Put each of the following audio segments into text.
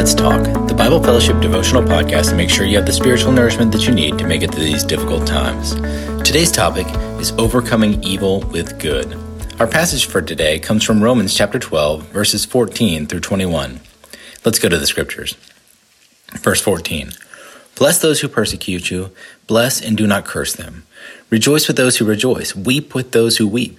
Let's Talk, the Bible Fellowship devotional podcast to make sure you have the spiritual nourishment that you need to make it through these difficult times. Today's topic is overcoming evil with good. Our passage for today comes from Romans chapter 12, verses 14 through 21. Let's go to the scriptures. Verse 14 Bless those who persecute you, bless and do not curse them. Rejoice with those who rejoice, weep with those who weep.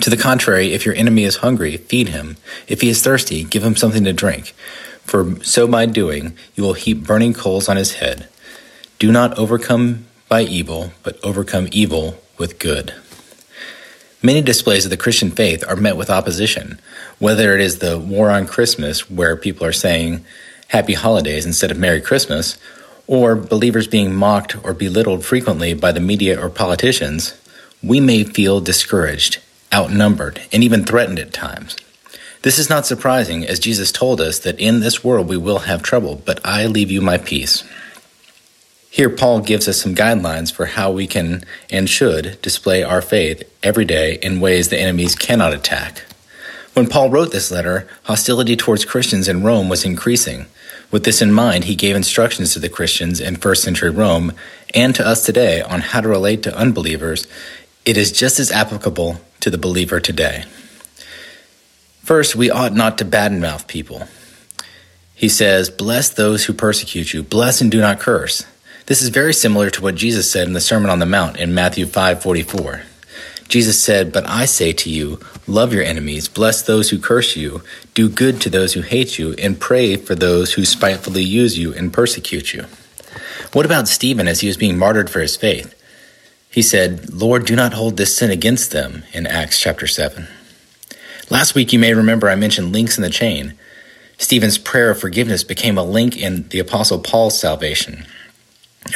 To the contrary, if your enemy is hungry, feed him. If he is thirsty, give him something to drink for so by doing you will heap burning coals on his head. Do not overcome by evil, but overcome evil with good. Many displays of the Christian faith are met with opposition, whether it is the war on Christmas, where people are saying Happy Holidays instead of Merry Christmas, or believers being mocked or belittled frequently by the media or politicians, we may feel discouraged, outnumbered, and even threatened at times. This is not surprising, as Jesus told us that in this world we will have trouble, but I leave you my peace. Here, Paul gives us some guidelines for how we can and should display our faith every day in ways the enemies cannot attack. When Paul wrote this letter, hostility towards Christians in Rome was increasing. With this in mind, he gave instructions to the Christians in first century Rome and to us today on how to relate to unbelievers. It is just as applicable to the believer today. First, we ought not to badmouth people. He says, Bless those who persecute you, bless and do not curse. This is very similar to what Jesus said in the Sermon on the Mount in Matthew 5:44. Jesus said, "But I say to you, love your enemies, bless those who curse you, do good to those who hate you, and pray for those who spitefully use you and persecute you." What about Stephen as he was being martyred for his faith? He said, "Lord, do not hold this sin against them" in Acts chapter 7. Last week, you may remember I mentioned links in the chain. Stephen's prayer of forgiveness became a link in the Apostle Paul's salvation.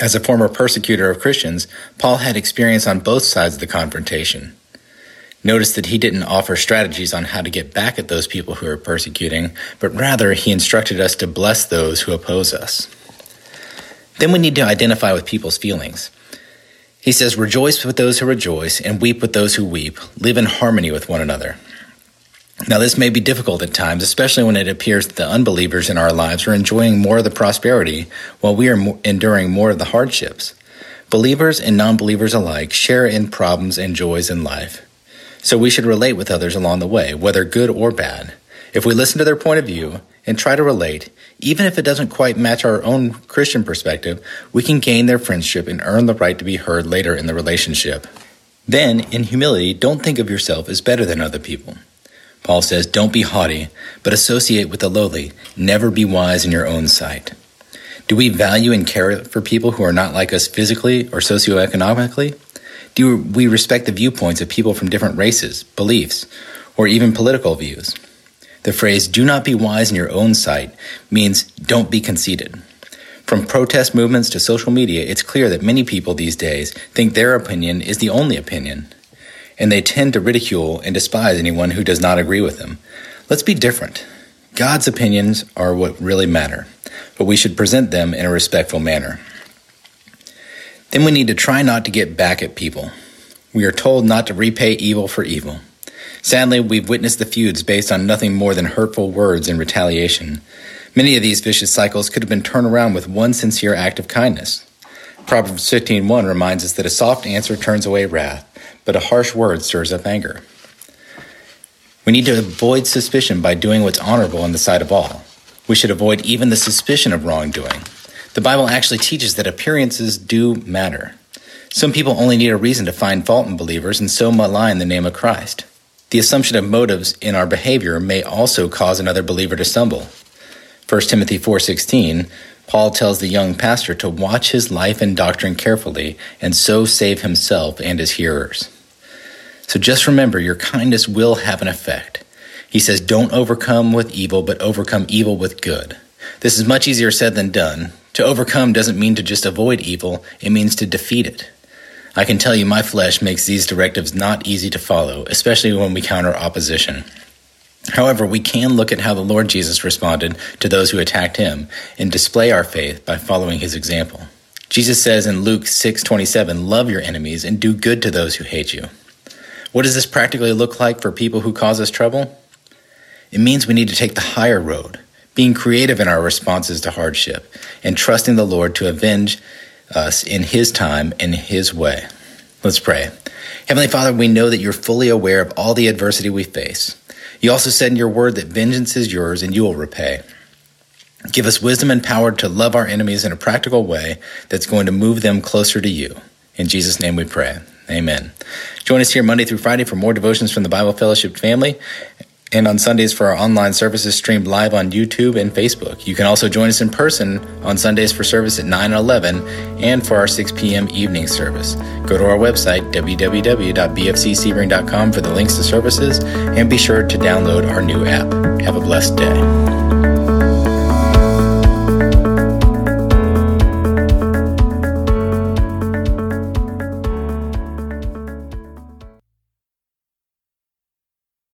As a former persecutor of Christians, Paul had experience on both sides of the confrontation. Notice that he didn't offer strategies on how to get back at those people who are persecuting, but rather he instructed us to bless those who oppose us. Then we need to identify with people's feelings. He says, Rejoice with those who rejoice, and weep with those who weep. Live in harmony with one another. Now, this may be difficult at times, especially when it appears that the unbelievers in our lives are enjoying more of the prosperity while we are enduring more of the hardships. Believers and non believers alike share in problems and joys in life. So we should relate with others along the way, whether good or bad. If we listen to their point of view and try to relate, even if it doesn't quite match our own Christian perspective, we can gain their friendship and earn the right to be heard later in the relationship. Then, in humility, don't think of yourself as better than other people. Paul says, Don't be haughty, but associate with the lowly. Never be wise in your own sight. Do we value and care for people who are not like us physically or socioeconomically? Do we respect the viewpoints of people from different races, beliefs, or even political views? The phrase, do not be wise in your own sight, means don't be conceited. From protest movements to social media, it's clear that many people these days think their opinion is the only opinion and they tend to ridicule and despise anyone who does not agree with them. Let's be different. God's opinions are what really matter, but we should present them in a respectful manner. Then we need to try not to get back at people. We are told not to repay evil for evil. Sadly, we've witnessed the feuds based on nothing more than hurtful words and retaliation. Many of these vicious cycles could have been turned around with one sincere act of kindness. Proverbs 15:1 reminds us that a soft answer turns away wrath, but a harsh word stirs up anger. We need to avoid suspicion by doing what's honorable in the sight of all. We should avoid even the suspicion of wrongdoing. The Bible actually teaches that appearances do matter. Some people only need a reason to find fault in believers and so malign the name of Christ. The assumption of motives in our behavior may also cause another believer to stumble. 1 Timothy 4:16 Paul tells the young pastor to watch his life and doctrine carefully and so save himself and his hearers. So just remember, your kindness will have an effect. He says, Don't overcome with evil, but overcome evil with good. This is much easier said than done. To overcome doesn't mean to just avoid evil, it means to defeat it. I can tell you my flesh makes these directives not easy to follow, especially when we counter opposition. However, we can look at how the Lord Jesus responded to those who attacked him and display our faith by following his example. Jesus says in Luke 6:27, "Love your enemies and do good to those who hate you." What does this practically look like for people who cause us trouble? It means we need to take the higher road, being creative in our responses to hardship and trusting the Lord to avenge us in his time and his way. Let's pray. Heavenly Father, we know that you're fully aware of all the adversity we face. You also said in your word that vengeance is yours and you will repay. Give us wisdom and power to love our enemies in a practical way that's going to move them closer to you. In Jesus' name we pray. Amen. Join us here Monday through Friday for more devotions from the Bible Fellowship family and on Sundays for our online services streamed live on YouTube and Facebook. You can also join us in person on Sundays for service at 9 and 11 and for our 6 p.m. evening service. Go to our website, www.bfcsebring.com for the links to services, and be sure to download our new app. Have a blessed day.